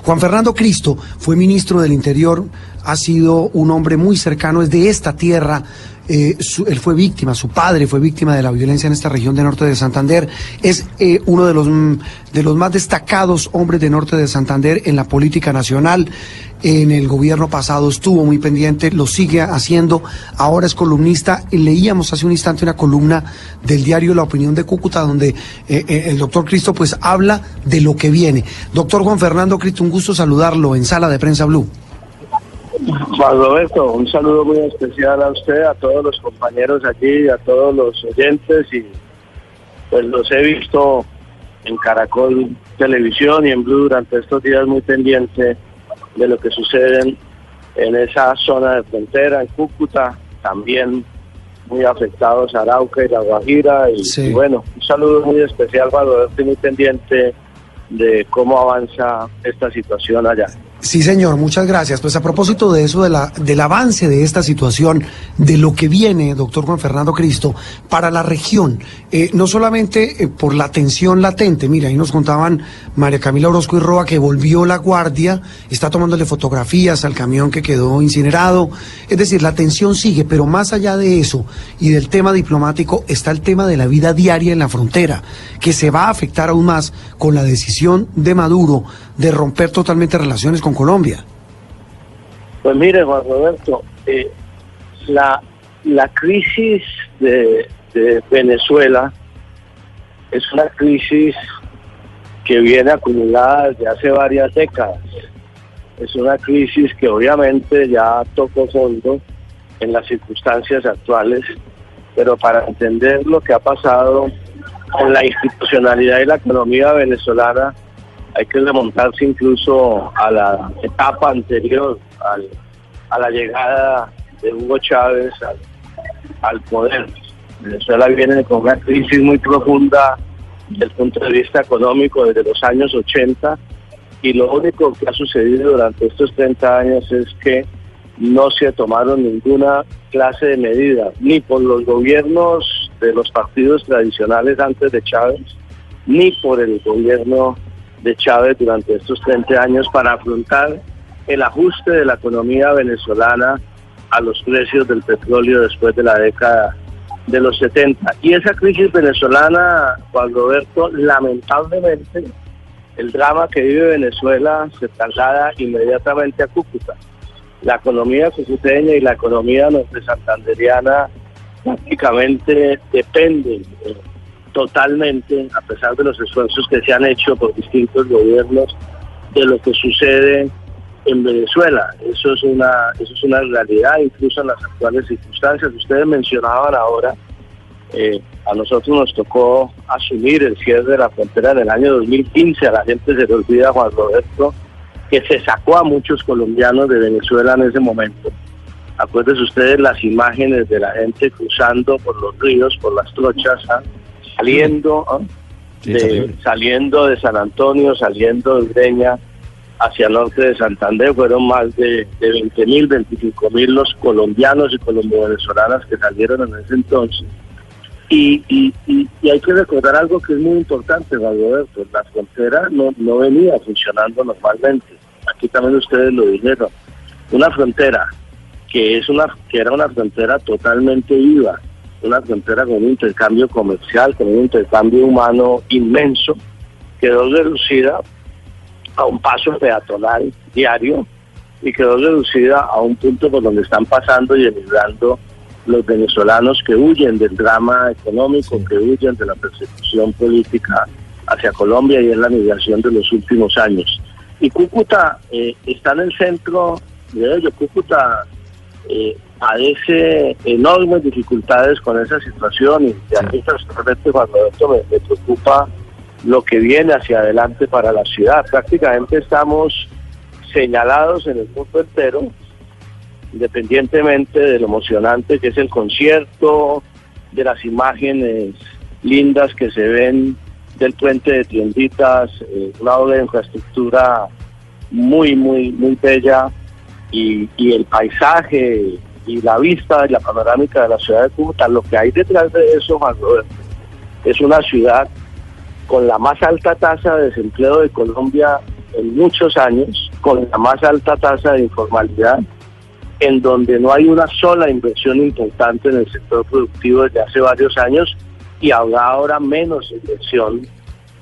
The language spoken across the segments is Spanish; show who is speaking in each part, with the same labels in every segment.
Speaker 1: Juan Fernando Cristo fue ministro del Interior, ha sido un hombre muy cercano, es de esta tierra, eh, su- él fue víctima, su padre fue víctima de la violencia en esta región de norte de Santander, es eh, uno de los, mm, de los más destacados hombres de norte de Santander en la política nacional. En el gobierno pasado estuvo muy pendiente, lo sigue haciendo, ahora es columnista. Leíamos hace un instante una columna del diario La Opinión de Cúcuta, donde eh, el doctor Cristo pues habla de lo que viene. Doctor Juan Fernando Cristo, un gusto saludarlo en Sala de Prensa Blue.
Speaker 2: Juan Roberto, un saludo muy especial a usted, a todos los compañeros allí, a todos los oyentes y pues los he visto en Caracol Televisión y en Blue durante estos días muy pendiente de lo que sucede en, en esa zona de frontera, en Cúcuta, también muy afectados Arauca y La Guajira y,
Speaker 1: Sí.
Speaker 2: y bueno, un saludo muy especial Juan Roberto y muy pendiente de cómo avanza esta situación allá.
Speaker 1: Sí, señor, muchas gracias. Pues a propósito de eso, de la, del avance de esta situación, de lo que viene, doctor Juan Fernando Cristo, para la región, eh, no solamente eh, por la tensión latente, mira, ahí nos contaban María Camila Orozco y Roa que volvió la guardia, está tomándole fotografías al camión que quedó incinerado, es decir, la tensión sigue, pero más allá de eso y del tema diplomático está el tema de la vida diaria en la frontera, que se va a afectar aún más con la decisión de Maduro de romper totalmente relaciones con Colombia.
Speaker 2: Pues mire, Juan Roberto, eh, la, la crisis de, de Venezuela es una crisis que viene acumulada desde hace varias décadas. Es una crisis que obviamente ya tocó fondo en las circunstancias actuales, pero para entender lo que ha pasado con la institucionalidad y la economía venezolana, hay que remontarse incluso a la etapa anterior a la llegada de Hugo Chávez al, al poder. Venezuela viene con una crisis muy profunda desde el punto de vista económico desde los años 80 y lo único que ha sucedido durante estos 30 años es que no se tomaron ninguna clase de medidas, ni por los gobiernos de los partidos tradicionales antes de Chávez, ni por el gobierno de Chávez durante estos 30 años para afrontar el ajuste de la economía venezolana a los precios del petróleo después de la década de los 70. Y esa crisis venezolana, Juan Roberto, lamentablemente, el drama que vive Venezuela se traslada inmediatamente a Cúcuta. La economía cucuteña y la economía norte santanderiana prácticamente dependen totalmente, a pesar de los esfuerzos que se han hecho por distintos gobiernos, de lo que sucede en Venezuela. Eso es una, eso es una realidad, incluso en las actuales circunstancias. Ustedes mencionaban ahora, eh, a nosotros nos tocó asumir el cierre de la frontera en el año 2015. A la gente se le olvida, Juan Roberto, que se sacó a muchos colombianos de Venezuela en ese momento. Acuérdense ustedes las imágenes de la gente cruzando por los ríos, por las trochas, ¿ah? Saliendo, de, saliendo de San Antonio, saliendo de Ureña hacia el norte de Santander. Fueron más de, de 20 mil, 25 mil los colombianos y colombo-venezolanas que salieron en ese entonces. Y, y, y, y hay que recordar algo que es muy importante, Roberto. La frontera no, no venía funcionando normalmente. Aquí también ustedes lo dijeron. Una frontera que es una que era una frontera totalmente viva, una frontera con un intercambio comercial, con un intercambio humano inmenso, quedó reducida a un paso peatonal diario y quedó reducida a un punto por donde están pasando y emigrando los venezolanos que huyen del drama económico, que huyen de la persecución política hacia Colombia y en la migración de los últimos años. Y Cúcuta eh, está en el centro de ello. Cúcuta eh, padece enormes dificultades con esa situación y a mí personalmente cuando esto me, me preocupa lo que viene hacia adelante para la ciudad. Prácticamente estamos señalados en el mundo entero, independientemente de lo emocionante que es el concierto, de las imágenes lindas que se ven del puente de tienditas, eh, una obra de infraestructura muy, muy, muy bella y, y el paisaje y la vista y la panorámica de la ciudad de Cúcuta, lo que hay detrás de eso, Juan Roberto, es una ciudad con la más alta tasa de desempleo de Colombia en muchos años, con la más alta tasa de informalidad, en donde no hay una sola inversión importante en el sector productivo desde hace varios años y habrá ahora menos inversión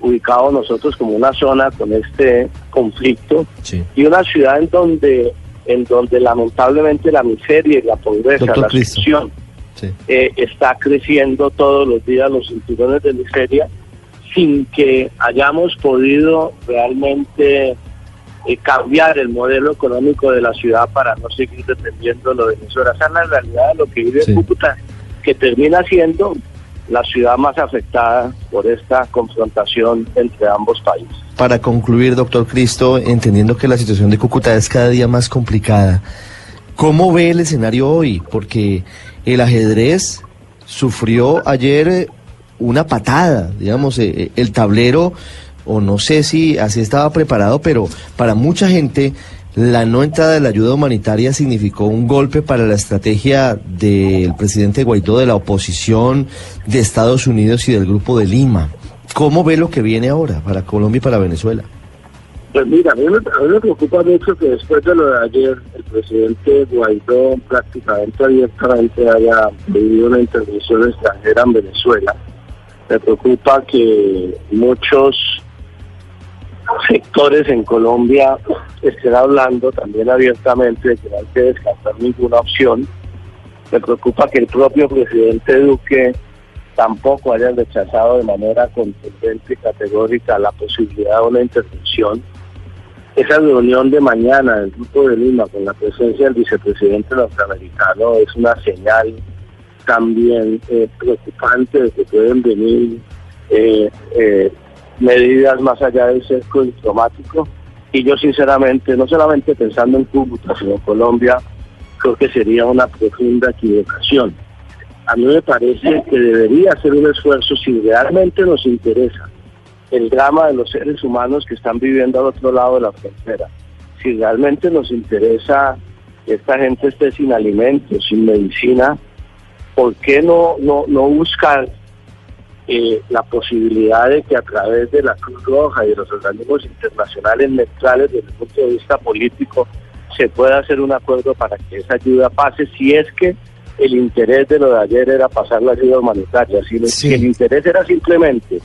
Speaker 2: ubicado nosotros como una zona con este conflicto
Speaker 3: Sí.
Speaker 2: y una ciudad en donde en donde lamentablemente la miseria y la pobreza,
Speaker 3: Doctor
Speaker 2: la exclusión
Speaker 3: Sí.
Speaker 2: eh, está creciendo todos los días los cinturones de miseria sin que hayamos podido realmente eh, cambiar el modelo económico de la ciudad para no seguir dependiendo de lo de Venezuela. Esa es la realidad de lo que vive
Speaker 3: Sí.
Speaker 2: Cúcuta, que termina siendo la ciudad más afectada por esta confrontación entre ambos países.
Speaker 3: Para concluir, doctor Cristo, entendiendo que la situación de Cúcuta es cada día más complicada, ¿cómo ve el escenario hoy? Porque el ajedrez sufrió ayer eh, una patada, digamos, eh, eh, el tablero, o no sé si así estaba preparado, pero para mucha gente la no entrada de la ayuda humanitaria significó un golpe para la estrategia del presidente Guaidó, de la oposición de Estados Unidos y del Grupo de Lima. ¿Cómo ve lo que viene ahora para Colombia y para Venezuela?
Speaker 2: Pues mira, a mí, me, a mí me preocupa mucho que después de lo de ayer, el presidente Guaidó prácticamente abiertamente haya pedido una intervención extranjera en Venezuela. Me preocupa que muchos sectores en Colombia estén hablando también abiertamente de que no hay que descartar ninguna opción. Me preocupa que el propio presidente Duque tampoco haya rechazado de manera contundente y categórica la posibilidad de una intervención. Esa reunión de mañana del Grupo de Lima con la presencia del vicepresidente norteamericano es una señal también eh, preocupante de que pueden venir eh, eh, medidas más allá del cerco diplomático. Y yo sinceramente, no solamente pensando en Cúcuta, sino en Colombia, creo que sería una profunda equivocación. A mí me parece que debería ser un esfuerzo si realmente nos interesa el drama de los seres humanos que están viviendo al otro lado de la frontera. Si realmente nos interesa que esta gente esté sin alimentos, sin medicina, ¿por qué no, no, no buscar eh, la posibilidad de que a través de la Cruz Roja y de los organismos internacionales neutrales desde el punto de vista político se pueda hacer un acuerdo para que esa ayuda pase si es que el interés de lo de ayer era pasar la ayuda humanitaria, si,
Speaker 1: Sí.
Speaker 2: el interés era simplemente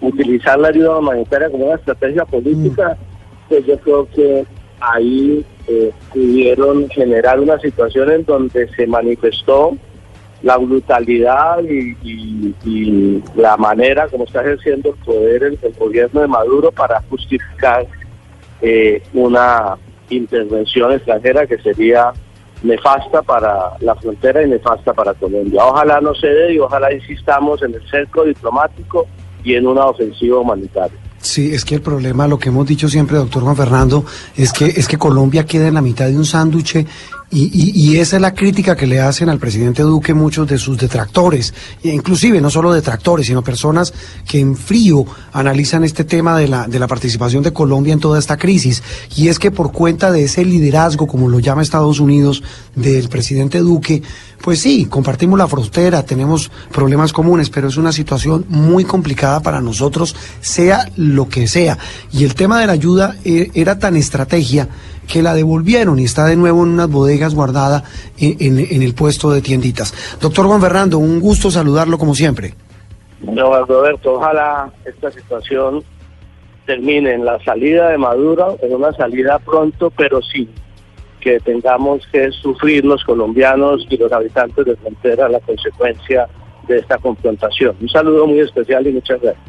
Speaker 2: utilizar la ayuda humanitaria como una estrategia política, pues yo creo que ahí eh, pudieron generar una situación en donde se manifestó la brutalidad y, la manera como está ejerciendo el poder el, el gobierno de Maduro para justificar eh, una intervención extranjera que sería nefasta para la frontera y nefasta para Colombia. Ojalá no se dé y ojalá insistamos en el cerco diplomático y en una ofensiva humanitaria.
Speaker 1: Sí, es que el problema, lo que hemos dicho siempre, doctor Juan Fernando, es que es que Colombia queda en la mitad de un sándwich y, y, y esa es la crítica que le hacen al presidente Duque muchos de sus detractores, e inclusive no solo detractores, sino personas que en frío analizan este tema de la, de la participación de Colombia en toda esta crisis. Y es que por cuenta de ese liderazgo, como lo llama Estados Unidos, del presidente Duque, pues sí, compartimos la frontera, tenemos problemas comunes, pero es una situación muy complicada para nosotros, sea lo que sea. Y el tema de la ayuda eh, era tan estrategia que la devolvieron y está de nuevo en unas bodegas guardada en, en- en el puesto de tienditas. Doctor Juan Fernando, un gusto saludarlo como siempre.
Speaker 2: No, Roberto, ojalá esta situación termine en la salida de Maduro, en una salida pronto, pero sin que tengamos que sufrir los colombianos y los habitantes de frontera la consecuencia de esta confrontación. Un saludo muy especial y muchas gracias.